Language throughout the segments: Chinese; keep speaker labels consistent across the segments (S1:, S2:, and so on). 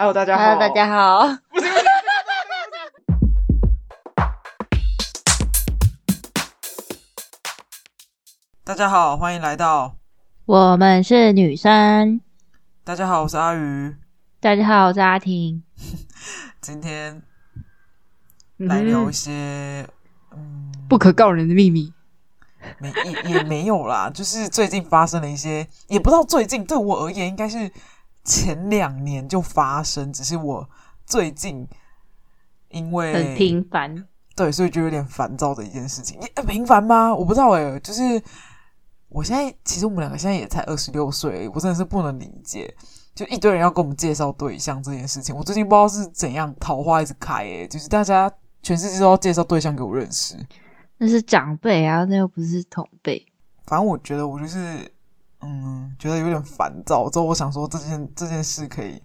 S1: Hello，大家好。
S2: Hello，大家好。
S1: 大家好，欢迎来到
S2: 我们是女生。
S1: 大家好，我是阿鱼。
S2: 大家好，我是阿婷。
S1: 今天来聊一些嗯，
S2: 不可告人的秘密。
S1: 没也也没有啦，就是最近发生了一些，也不知道最近对我而言应该是前两年就发生，只是我最近因为
S2: 很频繁，
S1: 对，所以就有点烦躁的一件事情。你频繁吗？我不知道哎、欸，就是。我现在其实我们两个现在也才二十六岁，我真的是不能理解，就一堆人要跟我们介绍对象这件事情。我最近不知道是怎样桃花一直开，哎，就是大家全世界都要介绍对象给我认识。
S2: 那是长辈啊，那又不是同辈。
S1: 反正我觉得我就是，嗯，觉得有点烦躁。之后我想说这件这件事可以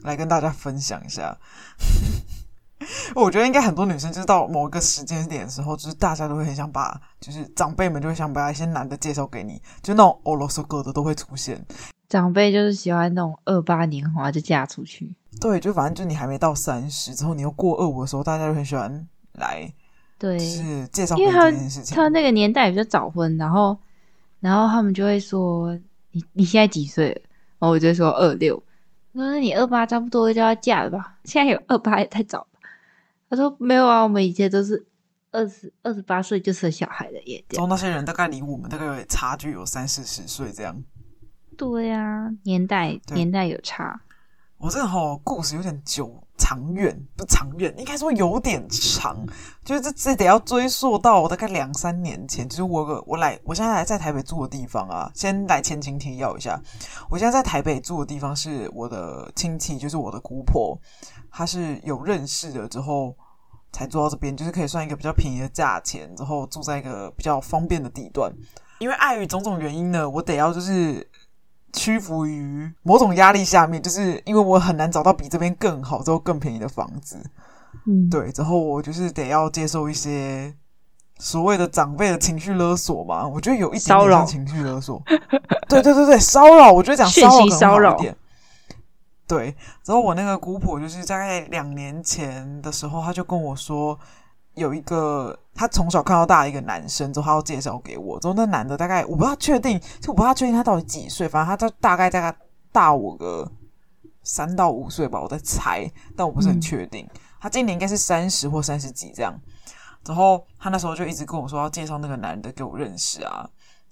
S1: 来跟大家分享一下。我觉得应该很多女生就是到某一个时间点的时候，就是大家都会很想把，就是长辈们就会想把一些男的介绍给你，就那种欧罗斯哥的都会出现。
S2: 长辈就是喜欢那种二八年华就嫁出去。
S1: 对，就反正就你还没到三十之后，你又过二五的时候，大家就很喜欢来，
S2: 对，
S1: 就是介绍给你这件事情。
S2: 他那个年代比较早婚，然后，然后他们就会说：“你你现在几岁了？”然后我就说：“二六。”我说：“那你二八差不多就要嫁了吧？现在有二八也太早。”他说：“没有啊，我们以前都是二十二十八岁就生小孩的耶。”
S1: 然后那些人大概离我们大概有差距有三四十岁这样。
S2: 对啊，年代年代有差。
S1: 我这个齁故事有点久长远，不长远，应该说有点长。就是这这得要追溯到我大概两三年前，就是我我来我现在在台北住的地方啊。先来前情提要一下，我现在在台北住的地方是我的亲戚，就是我的姑婆。他是有认识的之后才住到这边，就是可以算一个比较便宜的价钱，之后住在一个比较方便的地段。因为碍于种种原因呢，我得要就是屈服于某种压力下面，就是因为我很难找到比这边更好之后更便宜的房子。嗯，对，之后我就是得要接受一些所谓的长辈的情绪勒索嘛。我觉得有一点点像情绪勒索。对对对对，骚扰，我觉得讲骚扰更好一点。对，之后我那个姑婆就是大概两年前的时候，她就跟我说，有一个他从小看到大的一个男生，之后他要介绍给我。之后那男的大概我不太确定，就我不太确定他到底几岁，反正他大大概大概大我个三到五岁吧，我在猜，但我不是很确定。他今年应该是三十或三十几这样。然后他那时候就一直跟我说要介绍那个男的给我认识啊。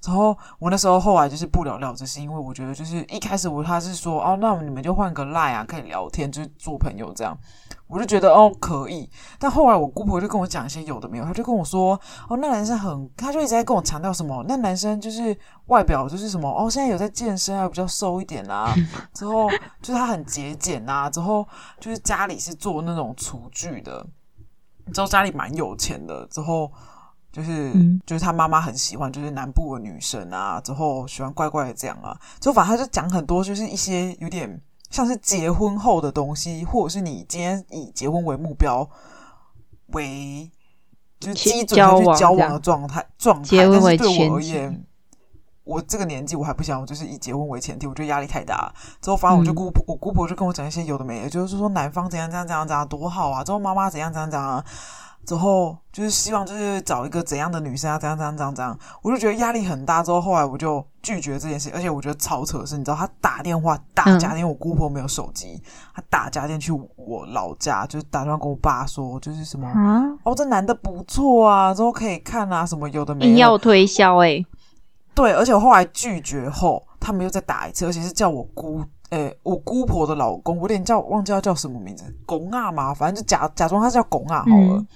S1: 然后我那时候后来就是不了了之，是因为我觉得就是一开始我他是说哦，那你们就换个 line 啊，可以聊天，就是做朋友这样，我就觉得哦可以。但后来我姑婆就跟我讲一些有的没有，她就跟我说哦，那男生很，他就一直在跟我强调什么，那男生就是外表就是什么哦，现在有在健身啊，比较瘦一点啊，之后就是他很节俭啊，之后就是家里是做那种厨具的，之后家里蛮有钱的，之后。就是，就是他妈妈很喜欢，就是南部的女生啊，之后喜欢怪怪的这样啊，之后反正他就讲很多，就是一些有点像是结婚后的东西，或者是你今天以结婚为目标为就是基准去交往的状态状态，但是对我而言，我这个年纪我还不想，我就是以结婚为前提，我觉得压力太大。之后反正我就姑婆，我姑婆就跟我讲一些有的没的，就是说男方怎样怎样怎样怎样多好啊，之后妈妈怎样怎样怎样。之后就是希望就是找一个怎样的女生啊，怎样怎样怎样怎样，我就觉得压力很大。之后后来我就拒绝这件事，而且我觉得超扯的是，你知道他打电话打家电，因为我姑婆没有手机，他打家电去我老家，就是打电话跟我爸说，就是什么哦，这男的不错啊，之后可以看啊，什么有的没的，
S2: 硬要推销诶。
S1: 对，而且我后来拒绝后，他们又再打一次，而且是叫我姑诶，我姑婆的老公，我有点叫忘记他叫什么名字，拱啊嘛，反正就假假装他叫拱啊好了。嗯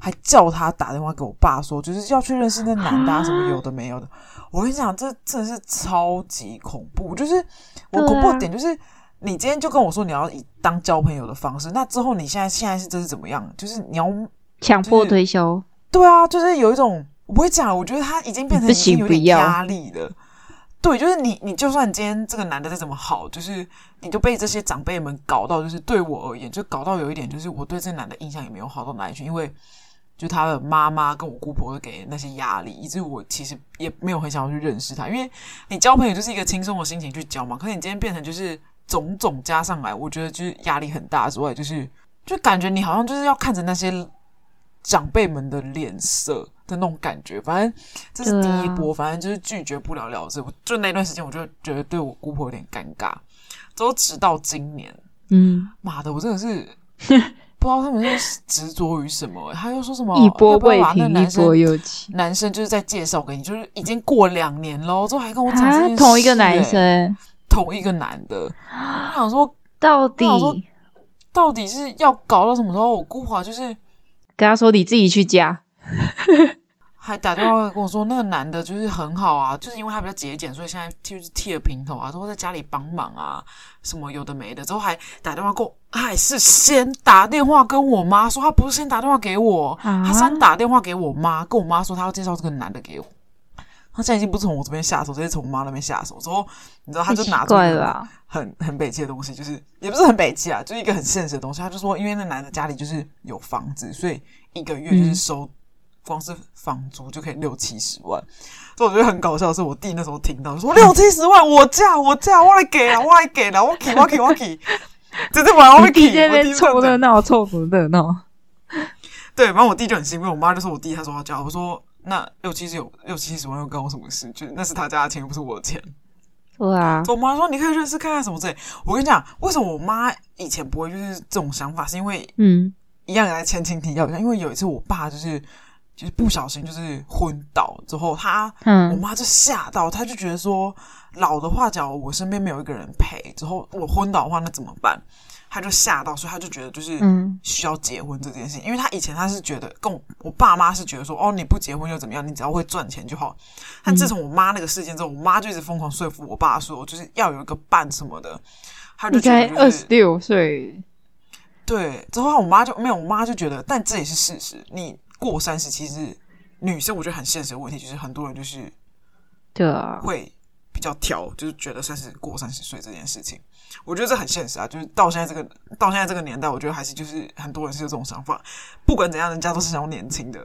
S1: 还叫他打电话给我爸说，就是要去认识那男的，啊，什么有的没有的。我跟你讲，这真的是超级恐怖。就是我恐怖的点就是，你今天就跟我说你要以当交朋友的方式，那之后你现在现在是这是怎么样？就是你要
S2: 强迫推销？
S1: 对啊，就是有一种我不会讲，我觉得他已经变成已经有点压力了。对，就是你你就算你今天这个男的再怎么好，就是你就被这些长辈们搞到，就是对我而言，就搞到有一点，就是我对这个男的印象也没有好到哪里去，因为。就他的妈妈跟我姑婆会给那些压力，以至于我其实也没有很想要去认识他。因为你交朋友就是一个轻松的心情去交嘛，可是你今天变成就是种种加上来，我觉得就是压力很大之外，就是就感觉你好像就是要看着那些长辈们的脸色的那种感觉。反正这是第一波，啊、反正就是拒绝不了了之。就那段时间，我就觉得对我姑婆有点尴尬。都直到今年，嗯，妈的，我真的是 不知道他们是执着于什么。他又说什么
S2: 一波未平，一波又起。
S1: 男生就是在介绍给你，就是已经过两年了，之后还跟我讲这件事，
S2: 同一个男生。
S1: 同一个男的，我想说，
S2: 到底
S1: 到底是要搞到什么时候？我姑华就是
S2: 跟他说：“你自己去加。”
S1: 还打电话跟我说，那个男的就是很好啊，就是因为他比较节俭，所以现在就是剃了平头啊，都会在家里帮忙啊，什么有的没的。之后还打电话过，还是先打电话跟我妈说，他不是先打电话给我，啊、他先打电话给我妈，跟我妈说他要介绍这个男的给我。他现在已经不是从我这边下手，直接从我妈那边下手。之后，你知道，他就拿出一个很很北气的东西，就是也不是很北气啊，就是一个很现实的东西。他就说，因为那男的家里就是有房子，所以一个月就是收光是房租就可以六七十万。所以我觉得很搞笑的是，我弟那时候听到就说六七十万，我嫁我嫁，我来给了，我来给了，我给我给我给，直接把我给。
S2: 弟在那边凑热闹，凑什么热闹？
S1: 对，反正我弟就很兴奋，我妈就说我弟他说要嫁，我说。那六七十有六七十万又关我什么事？就那是他家的钱，又不是我的钱。
S2: 对啊，
S1: 我妈说你可以认识看看什么之类。我跟你讲，为什么我妈以前不会就是这种想法？是因为嗯，一样也来前情提要一下。因为有一次我爸就是就是不小心就是昏倒之后，他嗯，我妈就吓到，他就觉得说老的话，假如我身边没有一个人陪，之后我昏倒的话，那怎么办？他就吓到，所以他就觉得就是需要结婚这件事情，嗯、因为他以前他是觉得跟我我爸妈是觉得说哦，你不结婚又怎么样？你只要会赚钱就好。但自从我妈那个事件之后，我妈就一直疯狂说服我爸说，就是要有一个伴什么的。他就觉得就是
S2: 二十六岁，
S1: 对。之后我妈就没有，我妈就觉得，但这也是事实。你过三十，其实女生我觉得很现实的问题，就是很多人就是对啊，会比较挑，就是觉得算是过三十岁这件事情。我觉得这很现实啊，就是到现在这个到现在这个年代，我觉得还是就是很多人是有这种想法。不管怎样，人家都是想要年轻的。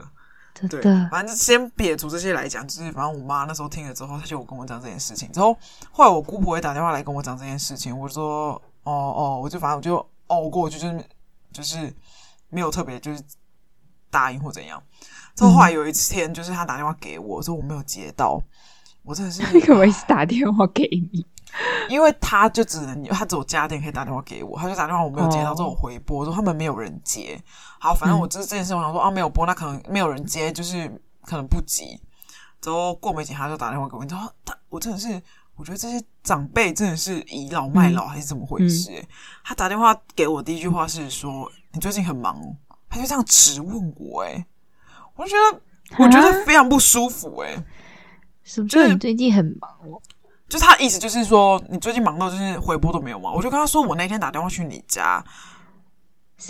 S1: 的对，反正先撇除这些来讲，就是反正我妈那时候听了之后，她就有跟我讲这件事情。之后后来我姑婆也打电话来跟我讲这件事情，我就说哦哦，我就反正我就熬过去，就是就是没有特别就是答应或怎样。之后后来有一天，就是他打电话给我，说我没有接到，我真的是
S2: 为什么一直打电话给你？
S1: 因为他就只能他只有家电可以打电话给我，他就打电话我没有接到，之后我回拨说他们没有人接。好，反正我这这件事我想说啊没有播，那可能没有人接，就是可能不急。之后过没几天他就打电话给我，你知道他我真的是我觉得这些长辈真的是倚老卖老还是怎么回事？嗯嗯、他打电话给我第一句话是说你最近很忙，他就这样质问我，哎我就觉得我觉得非常不舒服，哎
S2: 是不是你最近很忙哦？
S1: 就他的意思就是说，你最近忙到就是回拨都没有吗？我就跟他说，我那天打电话去你家，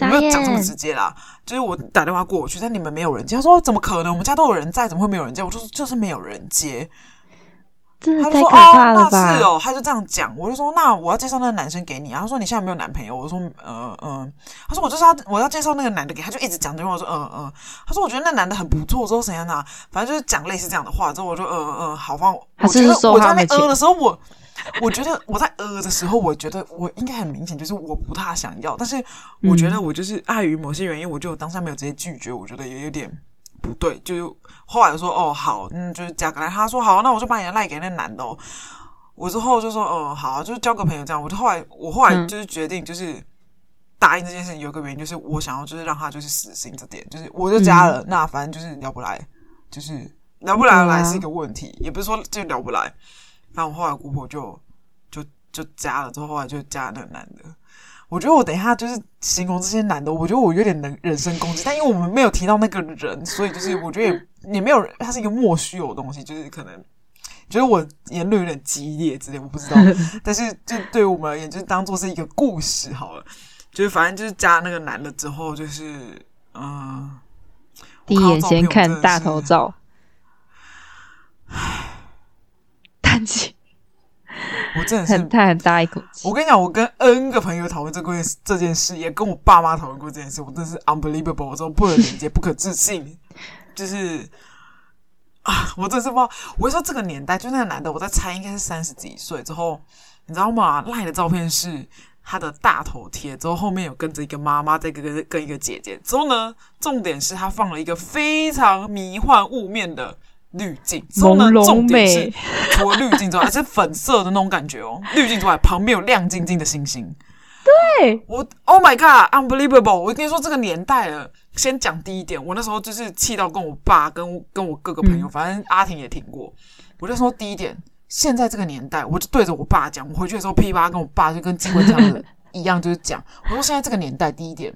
S1: 我没有讲这么直接啦，就是我打电话过去，但你们没有人接。他说怎么可能？我们家都有人在，怎么会没有人接？我就说就是没有人接。
S2: 真的太可怕了吧？
S1: 他就说哦，那是哦，他就这样讲。我就说那我要介绍那个男生给你然后说你现在没有男朋友。我说嗯嗯、呃。他说我就是要我要介绍那个男的给他，就一直讲电话。我说嗯嗯。他说我觉得那男的很不错。之后怎样呢？反正就是讲类似这样的话。之后我就嗯嗯，好放。我觉得我在那呃的时候，我我觉得我在呃的时候，我觉得我应该很明显就是我不太想要，但是我觉得我就是碍于某些原因，我就当下没有直接拒绝。我觉得也有点。不对，就后来就说哦好，嗯，就是加个来。他说好，那我就把你的赖给那男的哦。我之后就说嗯好，就是交个朋友这样。我就后来我后来就是决定就是答应这件事情，有个原因就是我想要就是让他就是死心这点，就是我就加了。嗯、那反正就是聊不来，就是聊不来来是一个问题，啊、也不是说就聊不来。反正我后来姑婆就就就加了，之后后来就加了那个男的。我觉得我等一下就是形容这些男的，我觉得我有点能人身攻击，但因为我们没有提到那个人，所以就是我觉得也也没有，他是一个莫须有的东西，就是可能觉得我言论有点激烈之类，我不知道。但是就对于我们而言，就当做是一个故事好了。就是反正就是加那个男的之后，就是嗯，呃、
S2: 第一眼先看大头照，唉，叹气。
S1: 我真的是
S2: 很太很大一口气。
S1: 我跟你讲，我跟 N 个朋友讨论这个这件事，也跟我爸妈讨论过这件事。我真的是 unbelievable，我说不能理解，不可置信。就是啊，我真的是不知道。我会说这个年代，就那个男的，我在猜应该是三十几岁之后，你知道吗？赖的照片是他的大头贴，之后后面有跟着一个妈妈，再跟跟跟一个姐姐。之后呢，重点是他放了一个非常迷幻雾面的滤镜。之后呢，重点是除了滤镜之外，还是粉色的那种感觉哦。滤镜之外，旁边有亮晶晶的星星。
S2: 对
S1: 我，Oh my God，Unbelievable！我跟你说，这个年代了。先讲第一点，我那时候就是气到跟我爸、跟跟我各个朋友，反正阿婷也听过。我就说第一点，现在这个年代，我就对着我爸讲。我回去的时候噼啪跟我爸就跟机关枪的一样，就是讲。我说现在这个年代，第一点，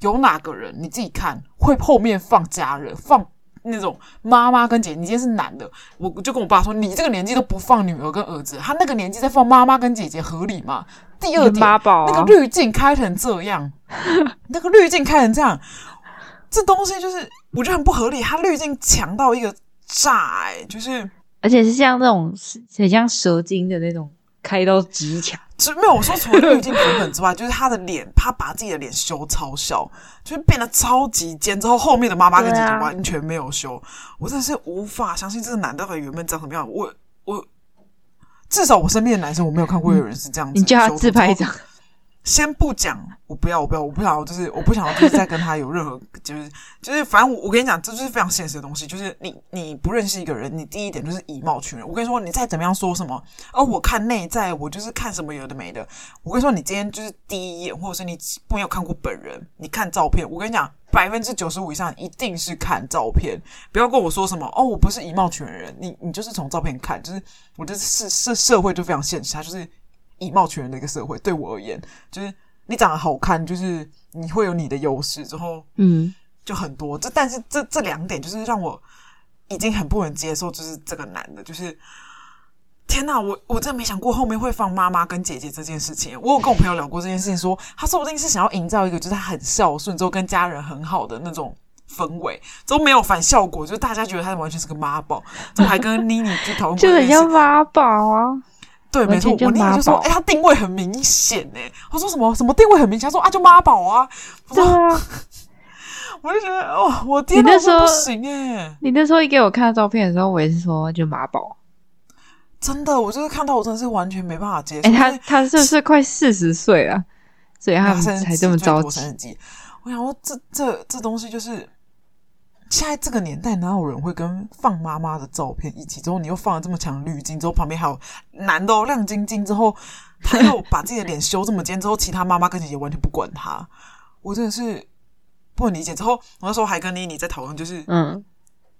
S1: 有哪个人你自己看会后面放家人，放那种妈妈跟姐姐？你今天是男的，我就跟我爸说，你这个年纪都不放女儿跟儿子，他那个年纪再放妈妈跟姐姐合理吗？第二点，啊、那个滤镜开成这样，那个滤镜开成这样。这东西就是我觉得很不合理，它滤镜强到一个炸，哎，就是
S2: 而且是像那种很像蛇精的那种开到极强，
S1: 就没有我说除了滤镜版本之外，就是他的脸，他把自己的脸修超小，就是变得超级尖，之后后面的妈妈跟姐姐完全没有修，啊、我真的是无法相信这个男的和原本长什么样。我我至少我身边的男生我没有看过有人是这样子，
S2: 你叫他自拍一张。
S1: 先不讲，我不要，我不要，我不想，就是我不想要，就是再跟他有任何，就是就是，反正我我跟你讲，这就是非常现实的东西，就是你你不认识一个人，你第一点就是以貌取人。我跟你说，你再怎么样说什么，哦，我看内在，我就是看什么有的没的。我跟你说，你今天就是第一眼，或者是你没有看过本人，你看照片，我跟你讲，百分之九十五以上一定是看照片。不要跟我说什么，哦，我不是以貌取人，你你就是从照片看，就是我觉得是社社会就非常现实，它就是。以貌取人的一个社会，对我而言，就是你长得好看，就是你会有你的优势，之后嗯，就很多。这但是这这两点，就是让我已经很不能接受，就是这个男的，就是天哪，我我真的没想过后面会放妈妈跟姐姐这件事情。我有跟我朋友聊过这件事情说，说他说不定是想要营造一个就是他很孝顺，之后跟家人很好的那种氛围，都没有反效果，就是大家觉得他完全是个妈宝。还跟妮妮去讨论过，
S2: 就很像妈宝啊。
S1: 对，没错，我那天就说，哎，他定位很明显呢。他说什么什么定位很明显，他说啊，就妈宝啊。对啊，我就觉得哇，我天哪，不行哎！
S2: 你那时候一给我看照片的时候，我也是说就妈宝。
S1: 真的，我就是看到我真的是完全没办法接受。
S2: 哎，他他是不是快四十岁了？所以他才这么着急。
S1: 我想说，这这这东西就是。现在这个年代，哪有人会跟放妈妈的照片一起？之后你又放了这么强的滤镜，之后旁边还有男的亮晶晶，之后他又把自己的脸修这么尖，之后其他妈妈跟姐姐完全不管他，我真的是不能理解。之后我那时候还跟妮妮在讨论，就是嗯，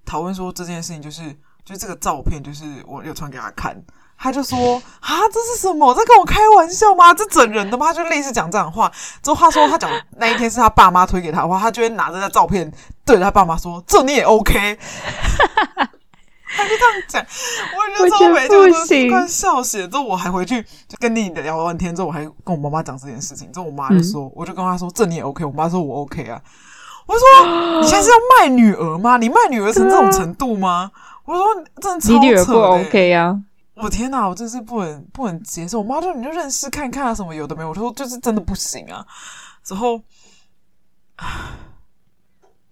S1: 讨论说这件事情，就是就是这个照片，就是我有传给他看。他就说：“啊，这是什么？在跟我开玩笑吗？这整人的吗？”他就类似讲这样的话。之后他说他讲那一天是他爸妈推给他的话，他就会拿着那照片对着他爸妈说：“这你也 OK？” 他就这样讲，我觉得超美，就是快笑死了。之后我还回去就跟你聊完天之后，我还跟我妈妈讲这件事情。之后我妈就说：“嗯、我就跟她说，这你也 OK？” 我妈说：“我 OK 啊。”我说：“你现在是要卖女儿吗？你卖女儿成这种程度吗？”我说：“真的超扯的、欸、你女儿不 OK 啊。”我天哪！我真是不能不能接受。我妈说：“你就认识看看啊，什么有的没有。”我说：“就是真的不行啊。”之后，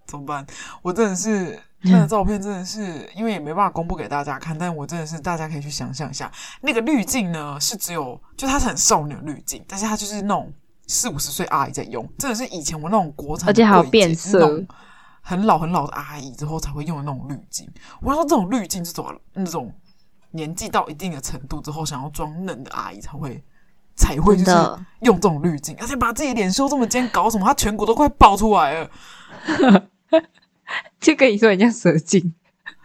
S1: 怎么办？我真的是那个照片，真的是因为也没办法公布给大家看。但我真的是大家可以去想象一下，那个滤镜呢是只有就它是很少女滤镜，但是它就是那种四五十岁阿姨在用，真的是以前我那种国产，
S2: 而且还有变色，
S1: 很老很老的阿姨之后才会用的那种滤镜。我说这种滤镜是怎么那种。年纪到一定的程度之后，想要装嫩的阿姨才会才会就是用这种滤镜，而且把自己脸修这么尖，搞什么？她颧骨都快爆出来了，
S2: 就跟你说人家蛇精，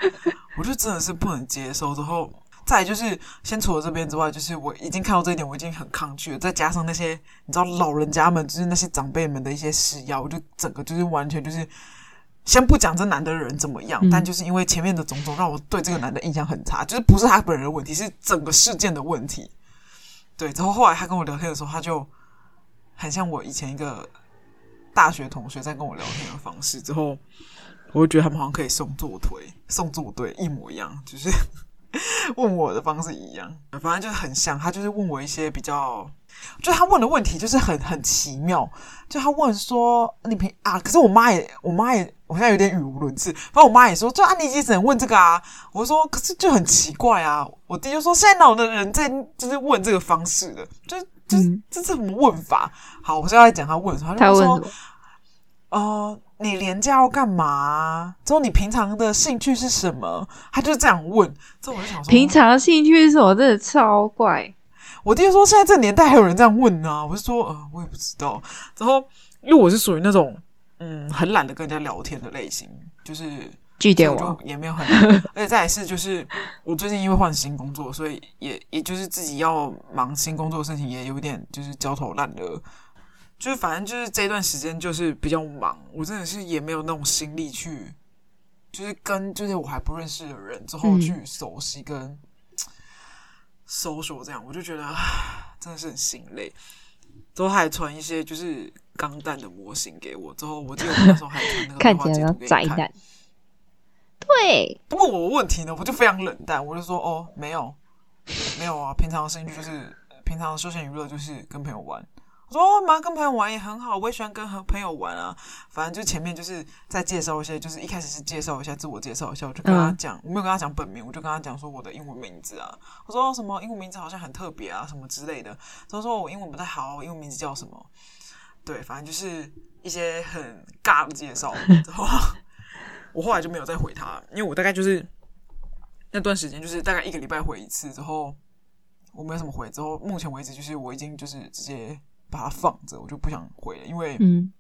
S1: 我就真的是不能接受。之后再来就是，先除了这边之外，就是我已经看到这一点，我已经很抗拒了。再加上那些你知道老人家们，就是那些长辈们的一些施压，我就整个就是完全就是。先不讲这男的人怎么样，嗯、但就是因为前面的种种，让我对这个男的印象很差。就是不是他本人的问题，是整个事件的问题。对，之后后来他跟我聊天的时候，他就很像我以前一个大学同学在跟我聊天的方式。之后我就觉得他们好像可以送作推、送作对一模一样，就是 问我的方式一样，反正就是很像。他就是问我一些比较就他问的问题就是很很奇妙，就他问说你平啊，可是我妈也，我妈也，我现在有点语无伦次。反正我妈也说，就啊，你姐只能问这个啊。我说，可是就很奇怪啊。我弟就说，现在哪有的人在就是问这个方式的，就就、嗯、这是什么问法？好，我现在来讲他问什么，他就说，呃，你连假要干嘛？之后你平常的兴趣是什么？他就这样问。之后我就想说，
S2: 平常的兴趣是什么？真的超怪。
S1: 我弟说：“现在这年代还有人这样问呢、啊。”我就说：“呃，我也不知道。”然后，因为我是属于那种嗯很懒得跟人家聊天的类型，就是
S2: 据点我就
S1: 也没有很，而且再来是就是我最近因为换新工作，所以也也就是自己要忙新工作的事情，也有点就是焦头烂额，就是反正就是这段时间就是比较忙，我真的是也没有那种心力去，就是跟就是我还不认识的人之后去熟悉跟。嗯搜索这样，我就觉得真的是很心累。之后还传一些就是钢弹的模型给我，之后我记得我那时候还传那个
S2: 看起来像宅男。对，
S1: 不过我问题呢，我就非常冷淡，我就说哦，没有，没有啊，平常的兴趣就是平常的休闲娱乐就是跟朋友玩。说嘛，跟朋友玩也很好，我也喜欢跟和朋友玩啊。反正就前面就是在介绍一些，就是一开始是介绍一下自我介绍一下，我就跟他讲，嗯、我没有跟他讲本名，我就跟他讲说我的英文名字啊。我说什么英文名字好像很特别啊，什么之类的。他说我英文不太好，英文名字叫什么？对，反正就是一些很尬的介绍。之后我后来就没有再回他，因为我大概就是那段时间就是大概一个礼拜回一次，之后我没有什么回。之后目前为止就是我已经就是直接。把它放着，我就不想回了，因为，
S2: 嗯，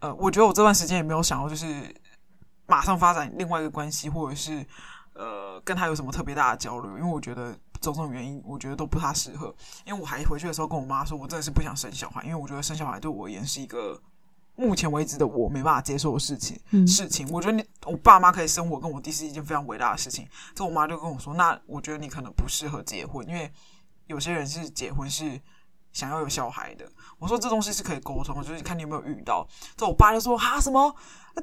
S1: 呃，我觉得我这段时间也没有想要就是马上发展另外一个关系，或者是呃跟他有什么特别大的交流，因为我觉得种种原因，我觉得都不太适合。因为我还回去的时候跟我妈说，我真的是不想生小孩，因为我觉得生小孩对我而言是一个目前为止的我没办法接受的事情。
S2: 嗯、
S1: 事情，我觉得你我爸妈可以生我跟我弟是一件非常伟大的事情。这我妈就跟我说，那我觉得你可能不适合结婚，因为有些人是结婚是。想要有小孩的，我说这东西是可以沟通的，就是看你有没有遇到。这我爸就说哈什么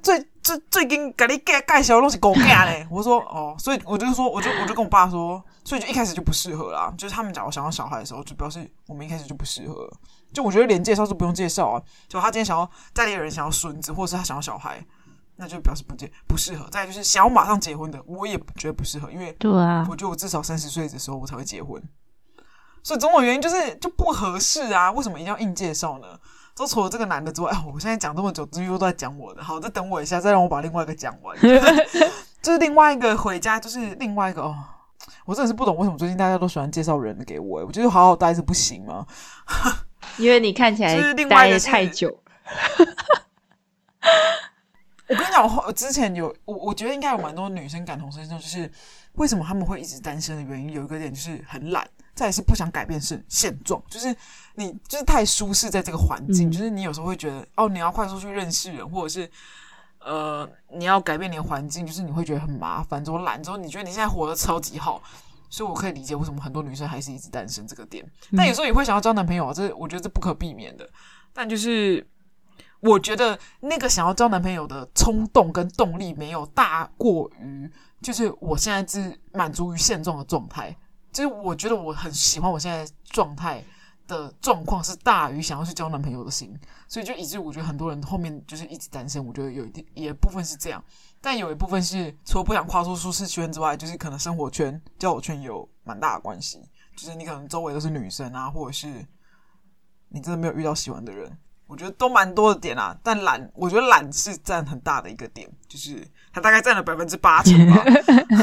S1: 最最最近给你盖盖小的东西狗盖嘞。我说哦，所以我就说，我就我就跟我爸说，所以就一开始就不适合啦。就是他们讲我想要小孩的时候，就表示我们一开始就不适合。就我觉得连介绍都不用介绍啊。就他今天想要家里有人想要孙子，或者是他想要小孩，那就表示不介不适合。再就是想要马上结婚的，我也觉得不适合，因为
S2: 对啊，
S1: 我觉得我至少三十岁的时候我才会结婚。所以种种原因就是就不合适啊！为什么一定要硬介绍呢？就除了这个男的之外，哎，我现在讲这么久，至于又都在讲我的。好，再等我一下，再让我把另外一个讲完。就是另外一个回家，就是另外一个哦。我真的是不懂为什么最近大家都喜欢介绍人的给我，我觉得好好待着不行吗？
S2: 因为你看起来待的太久。
S1: 我跟你讲，我之前有我，我觉得应该有蛮多女生感同身受，就是为什么他们会一直单身的原因，有一个点就是很懒。再也是不想改变现现状，就是你就是太舒适在这个环境，嗯、就是你有时候会觉得哦，你要快速去认识人，或者是呃，你要改变你的环境，就是你会觉得很麻烦。之后懒之后，你觉得你现在活得超级好，所以我可以理解为什么很多女生还是一直单身这个点。嗯、但有时候也会想要交男朋友，啊这我觉得这不可避免的。但就是我觉得那个想要交男朋友的冲动跟动力没有大过于，就是我现在是满足于现状的状态。就是我觉得我很喜欢我现在状态的状况是大于想要去交男朋友的心，所以就以致我觉得很多人后面就是一直单身。我觉得有一点也部分是这样，但有一部分是除了不想跨出舒适圈之外，就是可能生活圈、交友圈有蛮大的关系。就是你可能周围都是女生啊，或者是你真的没有遇到喜欢的人，我觉得都蛮多的点啊。但懒，我觉得懒是占很大的一个点，就是它大概占了百分之八成吧。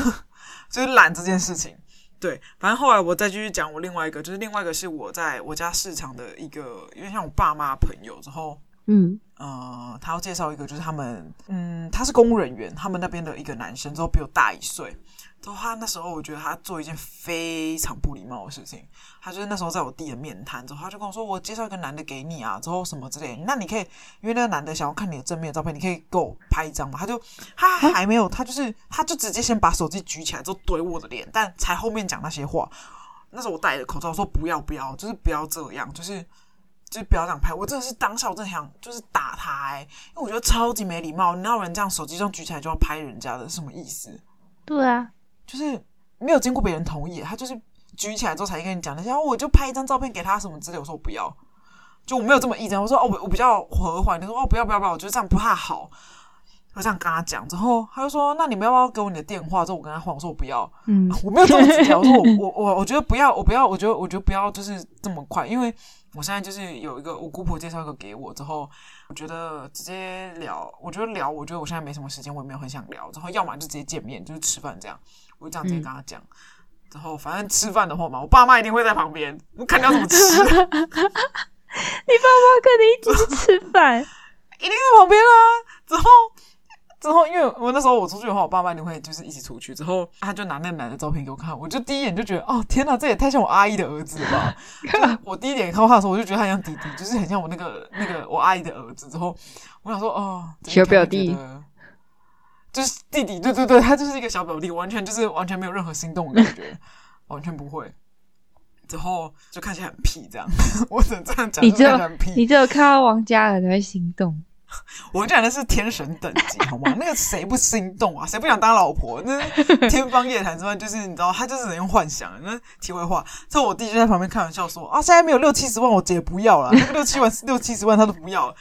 S1: 就是懒这件事情。对，反正后来我再继续讲我另外一个，就是另外一个是我在我家市场的一个，因为像我爸妈朋友之后，
S2: 嗯，
S1: 呃，他要介绍一个，就是他们，嗯，他是公务人员，他们那边的一个男生，之后比我大一岁。之后他那时候，我觉得他做一件非常不礼貌的事情。他就是那时候在我弟的面谈之后，他就跟我说：“我介绍一个男的给你啊，之后什么之类的。那你可以，因为那个男的想要看你的正面照片，你可以给我拍一张嘛。”他就他还没有，他就是他就直接先把手机举起来，之后怼我的脸，但才后面讲那些话。那时候我戴着口罩说：“不要不要，就是不要这样，就是就是不要这样拍。”我真的是当下我真的想就是打他欸，因为我觉得超级没礼貌。哪有人这样手机这样举起来就要拍人家的，什么意思？
S2: 对啊。
S1: 就是没有经过别人同意，他就是举起来之后才跟你讲那些，我就拍一张照片给他什么之类。我说我不要，就我没有这么意见。我说哦，我我比较和缓。他说哦，不要不要不要，我觉得这样不太好。我这样跟他讲之后，他就说那你们要不要给我你的电话？之后我跟他换，我说我不要，嗯，我没有这么直接。我说我我我我觉得不要，我不要，我觉得我觉得不要，就是这么快，因为我现在就是有一个我姑婆介绍一个给我之后，我觉得直接聊，我觉得聊，我觉得我现在没什么时间，我也没有很想聊。之后要么就直接见面，就是吃饭这样。我就这样直接跟他讲。嗯之后，反正吃饭的话嘛，我爸妈一定会在旁边，我看你要怎么吃。
S2: 你爸妈跟你一起去吃饭，
S1: 一定在旁边啊。之后，之后，因为我那时候我出去的话，我爸妈一定会就是一起出去。之后，他就拿那男的照片给我看，我就第一眼就觉得，哦，天哪，这也太像我阿姨的儿子了吧。我第一眼看到他的时候，我就觉得他像弟弟，就是很像我那个那个我阿姨的儿子。之后，我想说，哦，
S2: 小表弟。
S1: 就是弟弟，对对对，他就是一个小表弟，完全就是完全没有任何心动的感觉，完全不会。之后就看起来很屁，这样，我只能这样讲。
S2: 你只有你只有看到王嘉尔才会心动。
S1: 我讲的是天神等级，好吗？那个谁不心动啊？谁不想当老婆？那天方夜谭之外，就是你知道，他就是能用幻想。那题外话，之后我弟就在旁边开玩笑说：“啊，现在没有六七十万，我姐不要了。那个六七万 六七十万，他都不要了。”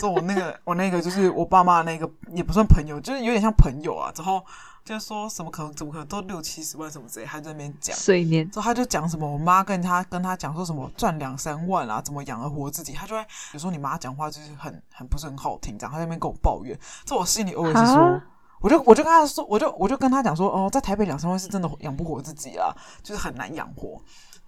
S1: 就我那个，我那个就是我爸妈那个，也不算朋友，就是有点像朋友啊。之后就是说什么可能，怎么可能都六七十万什么之类，他在那边讲
S2: 碎念。
S1: 之后他就讲什么，我妈跟他跟他讲说什么赚两三万啊，怎么养得活自己。他就会有时候你妈讲话就是很很不是很好听，这样他在那边跟我抱怨。这我心里偶尔是说，我就我就跟他说，我就我就跟他讲说，哦，在台北两三万是真的养不活自己啊，就是很难养活。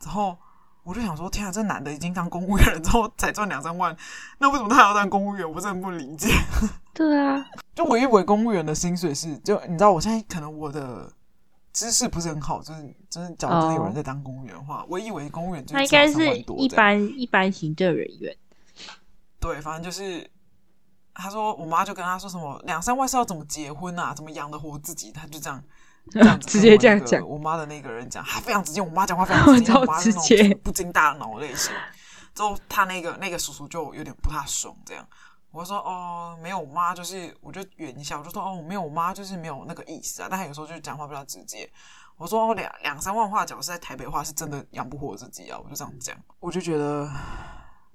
S1: 然后。我就想说，天啊，这男的已经当公务员了，之后才赚两三万，那为什么他还要当公务员？我真的不理解。
S2: 对啊，
S1: 就我以为公务员的薪水是，就你知道，我现在可能我的知识不是很好，就是就是，假如真的有人在当公务员的话，哦、我以为公务员就他应该是
S2: 一般一般行政人员。
S1: 对，反正就是他说，我妈就跟他说什么两三万是要怎么结婚啊，怎么养得活自己，他就这样。
S2: 直接这样讲，
S1: 我妈的那个人讲，他非常直接。我妈讲话非常直接，我妈是那种不经大脑类型。之后他那个那个叔叔就有点不太爽，这样。我说哦，没有，我妈就是，我就圆一下，我就说哦，没有，我妈就是没有那个意思啊。但他有时候就讲话比较直接。我说哦，两两三万话讲是在台北的话，是真的养不活自己啊。我就这样讲，我就觉得。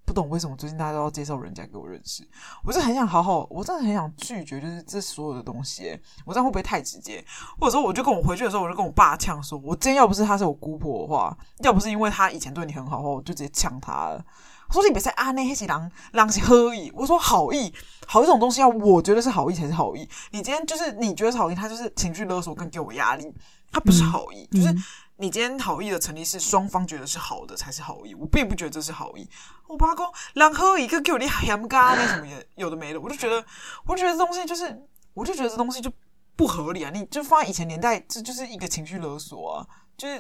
S1: 不懂为什么最近大家都要介绍人家给我认识，我是很想好好，我真的很想拒绝，就是这所有的东西。我这样会不会太直接？或者说，我就跟我回去的时候，我就跟我爸呛说，我今天要不是他是我姑婆的话，要不是因为他以前对你很好的话，我就直接呛他了。我说你别在啊，那黑是狼狼是恶意。我说好意，好意这种东西要我觉得是好意才是好意。你今天就是你觉得是好意，他就是情绪勒索跟给我压力，他不是好意，嗯、就是。你今天好意的成立是双方觉得是好的才是好意，我并不觉得这是好意。我爸公两合一个给我你咸咖那什么也有的没的，我就觉得，我就觉得这东西就是，我就觉得这东西就不合理啊！你就放在以前年代，这就是一个情绪勒索啊，就是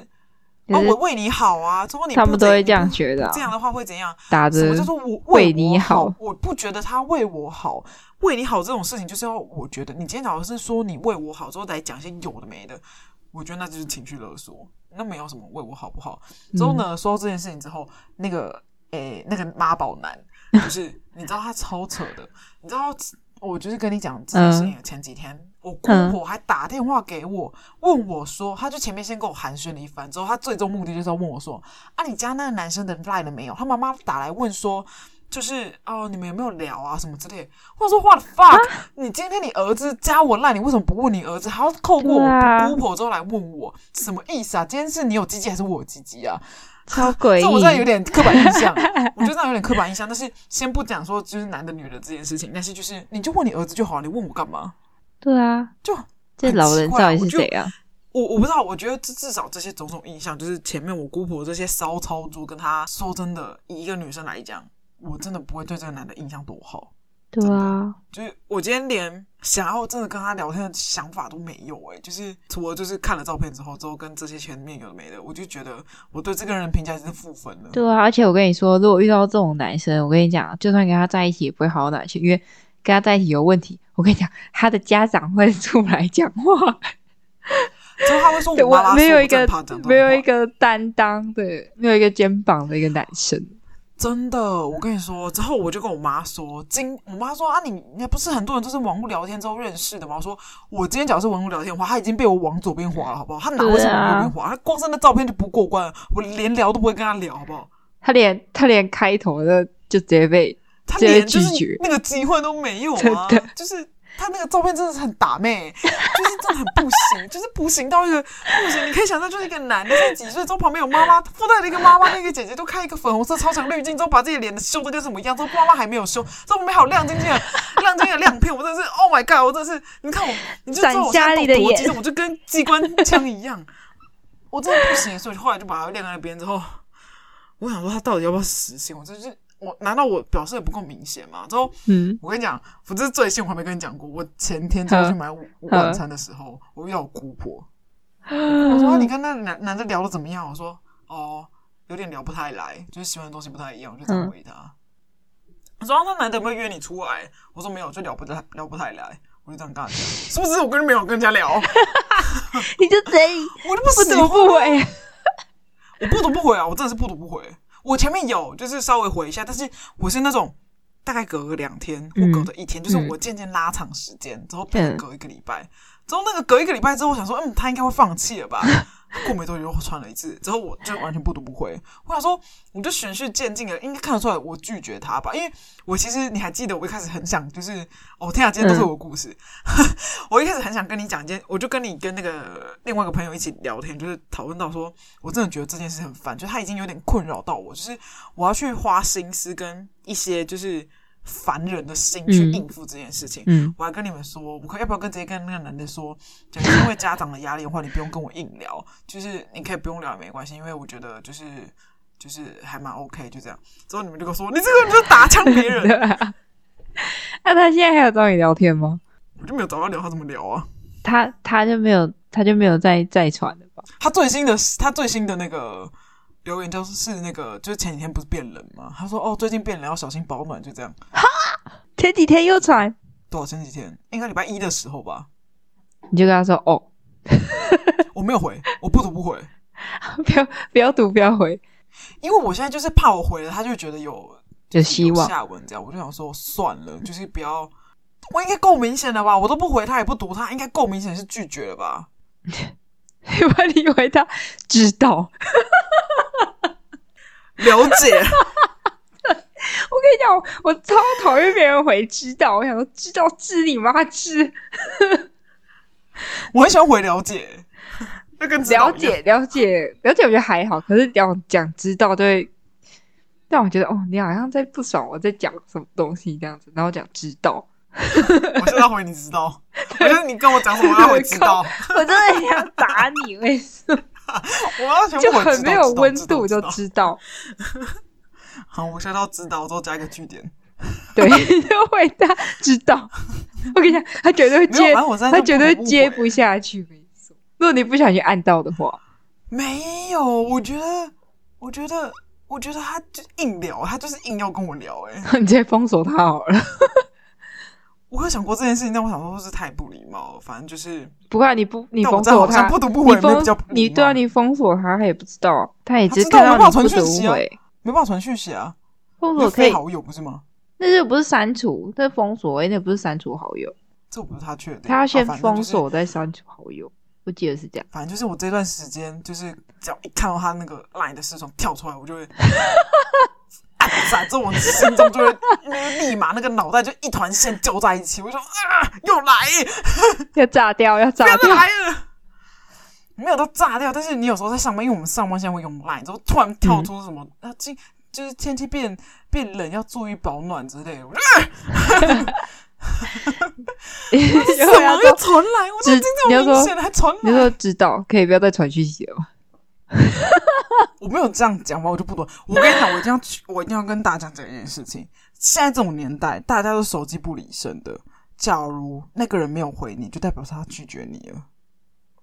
S1: 啊，我为你好啊，之后你不
S2: 他们都会这样觉得、啊，
S1: 这样的话会怎样？
S2: 打着
S1: 什么叫做我为，
S2: 为你好？
S1: 我不觉得他为我好，为你好这种事情就是要我觉得，你今天老是说你为我好之后来讲些有的没的，我觉得那就是情绪勒索。那没有什么为我好不好？之后呢，说到这件事情之后，那个诶、欸，那个妈宝男，就是 你知道他超扯的。你知道，我就是跟你讲这件事情前几天，嗯、我姑婆还打电话给我，问我说，他就前面先跟我寒暄了一番，之后他最终目的就是要问我说，啊，你家那个男生的赖了没有？他妈妈打来问说。就是哦，你们有没有聊啊什么之类？或者说，what the fuck？蛤你今天你儿子加我赖，你为什么不问你儿子？还要透过我姑婆之后来问我，什么意思啊？今天是你有鸡鸡还是我有鸡鸡啊？
S2: 超诡异！
S1: 这我真的有点刻板印象，我觉得这样有点刻板印象。但是先不讲说就是男的女的这件事情，但是就是你就问你儿子就好，你问我干嘛？
S2: 对啊，
S1: 就
S2: 这老人到底是谁啊？
S1: 我我不知道，我觉得至至少这些种种印象，就是前面我姑婆这些骚操作，跟她说真的，以一个女生来讲。我真的不会对这个男的印象多好，
S2: 对啊，
S1: 就是我今天连想要真的跟他聊天的想法都没有诶、欸，就是除了就是看了照片之后，之后跟这些前面有的没的，我就觉得我对这个人评价是负分的。
S2: 对啊，而且我跟你说，如果遇到这种男生，我跟你讲，就算跟他在一起也不会好到哪去，因为跟他在一起有问题。我跟你讲，他的家长会出来讲话，
S1: 之后他会说我妈妈说我
S2: 没有一个没有一个担当，的，没有一个肩膀的一个男生。
S1: 真的，我跟你说，之后我就跟我妈说，今我妈说啊你，你你不是很多人都是网络聊天之后认识的吗？我说我今天假如是网络聊天的话，他已经被我往左边滑了，好不好？他哪会是往右边滑？他光是那照片就不过关，我连聊都不会跟他聊，好不好？
S2: 他连他连开头的就直接被
S1: 他连就是，那个机会都没有啊，就是。他那个照片真的是很打妹，就是真的很不行，就是不行到一个不行。你可以想象，就是一个男的，现在几岁之后旁边有妈妈，附带了一个妈妈跟一个姐姐，都开一个粉红色超强滤镜，之后把自己脸的修的跟什么一样。之后妈妈还没有修，之后旁边还有亮晶晶的 亮晶晶的亮片，我真的是 Oh my God！我真的是，你看我，你就知道我现在多激动，我就跟机关枪一样，我真的不行。所以后来就把它晾在那边之后，我想说他到底要不要实现？我真是。我难道我表示的不够明显吗？之后，嗯，我跟你讲，我这是最新，我还没跟你讲过。我前天才去买晚餐的时候，我遇到我姑婆，我说、啊：“你跟那男男的聊的怎么样？”我说：“哦，有点聊不太来，就是喜欢的东西不太一样。”我就这样回答。我说：“那男的有没有约你出来？”我说：“没有，就聊不太聊不太来。”我就这样跟他讲，是不是？我跟没有跟人家聊，
S2: 你就贼，
S1: 我就不不读不回，我不读不回啊！我真的是不读不回。我前面有，就是稍微回一下，但是我是那种大概隔个两天或隔的一天，嗯、就是我渐渐拉长时间，之后变隔一个礼拜，嗯、之后那个隔一个礼拜之后，我想说，嗯，他应该会放弃了吧。过没多久又传了一次，之后我就完全不读不回。我想说，我就循序渐进的，应该看得出来我拒绝他吧？因为我其实你还记得，我一开始很想，就是哦，天啊，今天都是我的故事。嗯、我一开始很想跟你讲一件，我就跟你跟那个另外一个朋友一起聊天，就是讨论到说，我真的觉得这件事很烦，就他已经有点困扰到我，就是我要去花心思跟一些就是。烦人的心去应付这件事情，嗯，嗯，我还跟你们说，我可要不要跟直接跟那个男的说，就是因为家长的压力的话，你不用跟我硬聊，就是你可以不用聊也没关系，因为我觉得就是就是还蛮 OK，就这样。之后你们就跟我说，你这个人就打枪别人。那、啊
S2: 啊、他现在还有找你聊天吗？
S1: 我就没有找他聊，他怎么聊啊？
S2: 他他就没有，他就没有再再传了吧？
S1: 他最新的他最新的那个。留言就是是那个，就是前几天不是变冷吗？他说：“哦，最近变冷要小心保暖。”就这样。哈，
S2: 前几天又传
S1: 多少？前几天应该礼拜一的时候吧。
S2: 你就跟他说：“哦，
S1: 我没有回，我不读不回。
S2: 不要不要读，不要回，
S1: 因为我现在就是怕我回了，他就觉得有
S2: 就希望
S1: 下文这样。我就想说算了，就是不要。我应该够明显了吧？我都不回，他也不读，他应该够明显是拒绝了吧？
S2: 因为你以为他知道。”
S1: 了解，
S2: 我跟你讲，我超讨厌别人回知道，我想说知道知你妈知，
S1: 我很喜欢回了解，那个
S2: 了解了解了解，我觉得还好，可是要讲知道，对，让我觉得哦，你好像在不爽我在讲什么东西这样子，然后讲知道，
S1: 我现在回你知道，我觉得你跟我讲什么，我要回知道，
S2: 我真的很想打你，为什么？
S1: 我要全部就
S2: 很没有温度，就知道。
S1: 好，我现在要知道，之后加一个句点。
S2: 对，就回答知道。我跟你讲，他绝对会接，他绝对接不下去。没错，如果你不小心按到的话，
S1: 没有。我觉得，我觉得，我觉得他就硬聊，他就是硬要跟我聊。哎，
S2: 你直接封锁他好了。
S1: 我有想过这件事情，但我想说是太不礼貌了。反正就是
S2: 不过，你不你封锁他，
S1: 不读不回，
S2: 你对啊，你封锁他，他也不知道，他也只看到你不读不回，
S1: 没办法传讯息啊。
S2: 封锁可以
S1: 好友不是吗？
S2: 那就不是删除，那封锁，那不是删除好友。
S1: 这不是他确定，
S2: 他要先封锁再删除好友，我记得是这样。
S1: 反正就是我这段时间，就是只要一看到他那个 LINE 的视窗跳出来，我就会。在这我心中就会立马那个脑袋就一团线揪在一起，我说啊，又来，
S2: 要炸掉，要炸掉，
S1: 来了，没有都炸掉。但是你有时候在上班，因为我们上班现在会用 Line，之后突然跳出什么、嗯、啊，今就是天气变变冷，要注意保暖之类的。什么又传来？我今天这么明显还传来，
S2: 你说知道，可以不要再传讯息了吗？
S1: 我没有这样讲话，我就不懂。我跟你讲，我一定要，我一定要跟大家讲这件事情。现在这种年代，大家都手机不离身的。假如那个人没有回你，就代表他拒绝你了。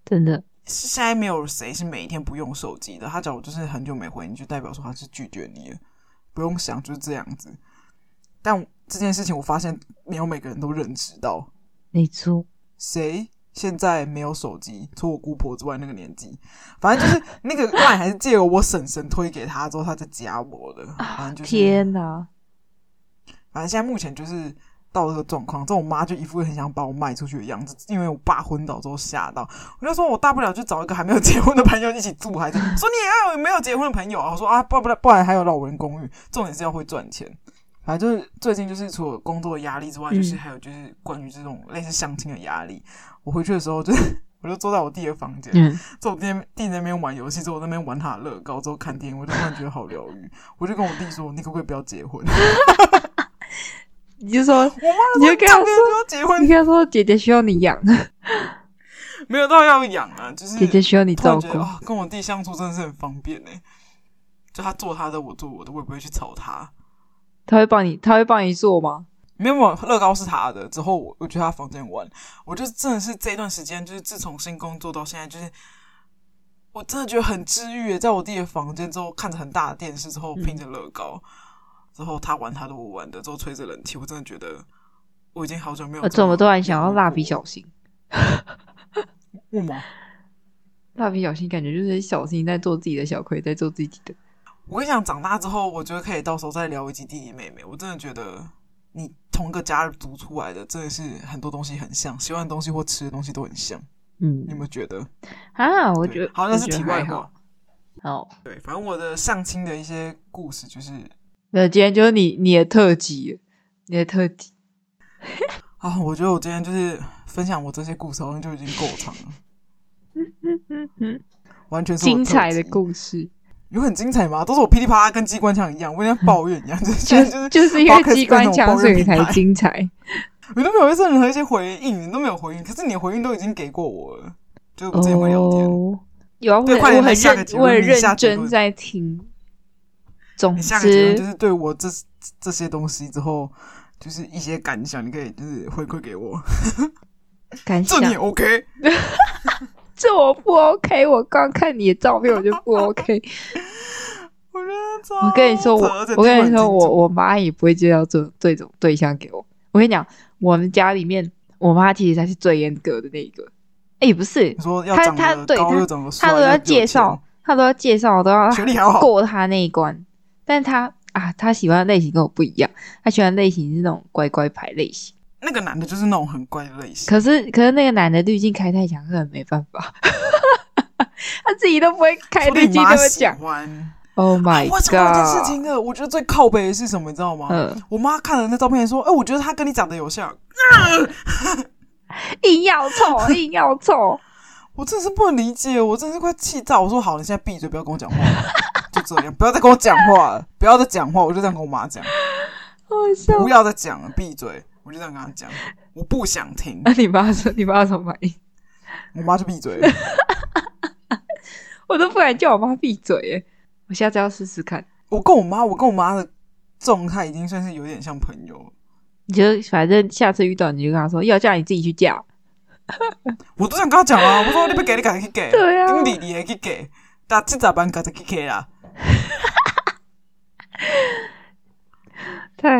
S2: 真的，
S1: 现在没有谁是每一天不用手机的。他假如就是很久没回你，就代表说他是拒绝你了。不用想，就是这样子。但这件事情，我发现没有每个人都认知到。
S2: 没错。
S1: 谁现在没有手机，除我姑婆之外，那个年纪，反正就是 那个 LINE 还是借由我婶婶推给他之后，他再加我的。反正就是
S2: 天哪！
S1: 反正现在目前就是到这个状况，这我妈就一副很想把我卖出去的样子，因为我爸昏倒之后吓到，我就说我大不了就找一个还没有结婚的朋友一起住，还是说你也要有没有结婚的朋友啊？我说啊，不不不然还有老人公寓，重点是要会赚钱。反正就是最近就是除了工作的压力之外，就是还有就是关于这种类似相亲的压力。我回去的时候，就 是我就坐在我弟的房间，坐我弟弟在那边玩游戏，坐我那边玩他的乐高，之后看电影，我就突然觉得好疗愈。我就跟我弟说：“你可不可以不要结婚？”
S2: 你就说，我妈
S1: 你就跟他说结婚，
S2: 你跟他说姐姐需要你养，
S1: 没有到要养啊，就是
S2: 姐姐需要你照顾。
S1: 哦，跟我弟相处真的是很方便呢，就他做他的，我做我的，我也不会去吵他。
S2: 他会帮你，他会帮你做吗？
S1: 没有，乐高是他的。之后我我去他房间玩，我就真的是这段时间，就是自从新工作到现在，就是我真的觉得很治愈。在我弟的房间之后，看着很大的电视之后，拼着乐高，之后他玩他的，我玩的，之后吹着冷气，我真的觉得我已经好久没有。我
S2: 怎么突然想要蜡笔小新？
S1: 为什么？
S2: 蜡笔小新感觉就是小新在做自己的小葵，在做自己的。
S1: 我跟你讲，长大之后，我觉得可以到时候再聊一集弟弟妹妹。我真的觉得，你同个家族出来的，真的是很多东西很像，喜欢的东西或吃的东西都很像。嗯，你有没有觉得？
S2: 啊，我觉得
S1: 好像是题外话。
S2: 哦，
S1: 对，反正我的相亲的一些故事就是，
S2: 那今天就是你你的特辑，你的特辑。
S1: 啊，我觉得我今天就是分享我这些故事，好像就已经够长了。嗯嗯嗯嗯，完全是
S2: 精彩的故事。
S1: 有很精彩吗？都是我噼里啪啦跟机关枪一样，我有点抱怨一样，嗯、就是就是
S2: 就是因为机关枪所以才精彩。
S1: 我都没有任何一些回应，你都没有回应，可是你的回应都已经给过我了，就我之前会聊天，
S2: 哦、有啊，我很认，我很认真在听。总之，
S1: 就是对我这这些东西之后，就是一些感想，你可以就是回馈给我。
S2: 感想
S1: 这你 OK？
S2: 这我不 OK，我刚看你的照片我就不 OK。我跟你说，我我跟你说，我我妈也不会介绍这这种对象给我。我跟你讲，我们家里面，我妈其实才是最严格的那一个。哎，不是，她她对她她都要介绍，她都要介绍，都要过她那一关。但她啊，她喜欢的类型跟我不一样，她喜欢的类型是那种乖乖牌类型。
S1: 那个男的就是那种很乖的类型，
S2: 可是可是那个男的滤镜开太强，可能没办法，他自己都不会开滤镜这么讲。Oh my god！我讲
S1: 这件事情的，我觉得最靠北的是什么，你知道吗？嗯、我妈看了那照片说：“哎、欸，我觉得他跟你长得有像。
S2: 嗯 ”硬要凑，硬要凑，
S1: 我真是不能理解，我真是快气炸。我说好，你现在闭嘴，不要跟我讲话，就这样，不要再跟我讲话了，不要再讲话，我就这样跟我妈讲，
S2: 好笑，
S1: 不要再讲了，闭嘴。我就这样跟他讲，我不想听。
S2: 那、啊、你妈说，你妈什么反应？
S1: 我妈就闭嘴。
S2: 我都不敢叫我妈闭嘴耶。我下次要试试看。
S1: 我跟我妈，我跟我妈的状态已经算是有点像朋友。
S2: 你就反正下次遇到你就跟她说，要嫁你自己去嫁。
S1: 我都想跟她讲啊，我说你不给你赶紧去给，
S2: 对啊，
S1: 你弟弟也去给，但七早班赶紧去给啦。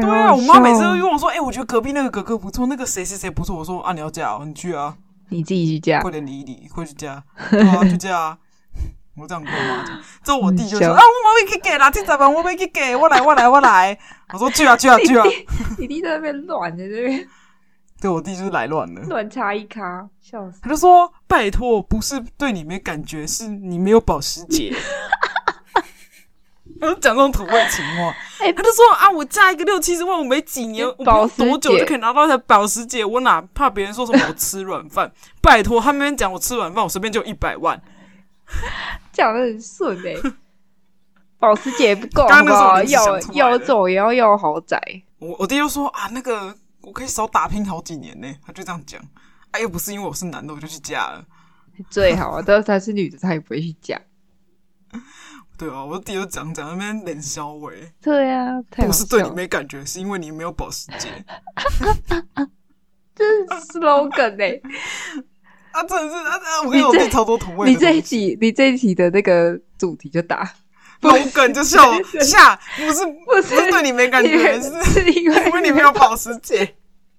S2: 对
S1: 啊，我妈每次都跟我说：“哎、欸，我觉得隔壁那个哥哥不错，那个谁谁谁不错。”我说：“啊，你要嫁、哦，你去啊，
S2: 你自己去嫁，
S1: 快点理你，快去嫁，啊，去嫁啊！” 我这样跟我妈讲，之后我弟就说：“啊，我妈没去给啦，这咋办？我没去给，我来，我来，我来。”我说：“去啊，去啊，去啊！”
S2: 你弟在那边乱在这边，
S1: 对我弟就是来乱的，
S2: 乱插一卡，笑死。
S1: 他就说：“拜托，不是对你没感觉，是你没有保时捷。”我 讲这种土味情话，他就说啊，我嫁一个六七十万，我没几年，我不用多久就可以拿到一台保时捷，我哪怕别人说什么我吃软饭？拜托，他那边讲我吃软饭，我随便就一百万，
S2: 讲的很顺哎、欸。保时捷不够，刚刚那时候要要走也要要豪宅。
S1: 我我弟就说啊，那个我可以少打拼好几年呢，他就这样讲。哎、啊，又不是因为我是男的，我就去嫁了。
S2: 最好啊，但是他是女的，他也不会去嫁。
S1: 对啊，我弟就讲讲那边冷笑话。
S2: 对啊，
S1: 不是对你没感觉，是因为你没有保时捷。
S2: 这是 slogan 哎！
S1: 啊，真的是啊啊！我跟你讲，超多同位。
S2: 你这一集，你这一集的那个主题就打
S1: slogan 就笑下，不是不是对你没感觉，是因为你没有保时捷。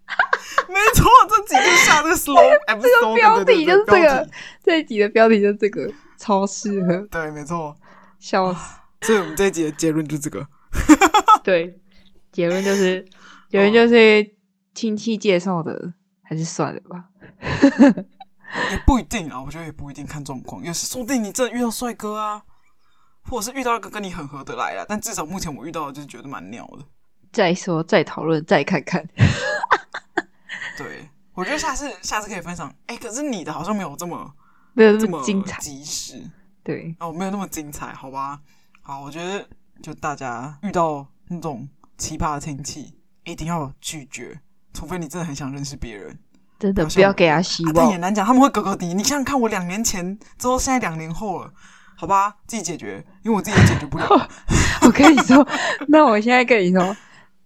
S1: 没错，这集就下这个 slow，哎，不是
S2: 这个标题就是
S1: 这个，
S2: 这一集的标题就是这个，超适合。
S1: 对，没错，
S2: 笑死。
S1: 所以我们这一集的结论就是这个。
S2: 对，结论就是，结论就是亲戚介绍的，还是算了吧。
S1: 也不一定啊，我觉得也不一定，看状况。有时说不定你真的遇到帅哥啊，或者是遇到一个跟你很合得来啊。但至少目前我遇到的就是觉得蛮鸟的。
S2: 再说，再讨论，再看看。
S1: 对，我觉得下次下次可以分享。哎、欸，可是你的好像没有这么
S2: 没有这么精彩，
S1: 及时。
S2: 对，
S1: 哦，没有那么精彩，好吧。好，我觉得就大家遇到那种奇葩的亲戚，一定要拒绝，除非你真的很想认识别人。
S2: 真的不要给他希望。
S1: 但也难讲，他们会格格敌。你想想看，我两年前之后，现在两年后了，好吧，自己解决，因为我自己也解决不了。
S2: 我跟你说，那我现在跟你说，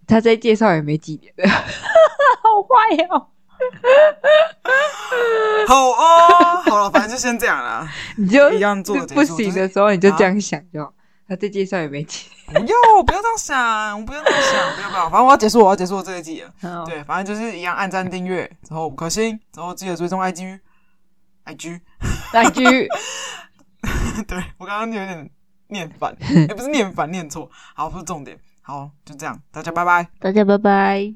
S2: 他在介绍也没几年了，好坏哦。
S1: 好哦，好了，反正就先这样了。
S2: 你就
S1: 一样做
S2: 不行的时候，你就这样想就好。他再介绍也没几
S1: 年。不要，不要这样想，不要这样想，不要不要。反正我要结束，我要结束我这一季了。Oh. 对，反正就是一样，按赞、订阅，然后五颗星，然后 记得追踪 IG，IG，IG。对，我刚刚有点念反，也不是念反，念错。好，不是重点。好，就这样，大家拜拜，
S2: 大家拜拜。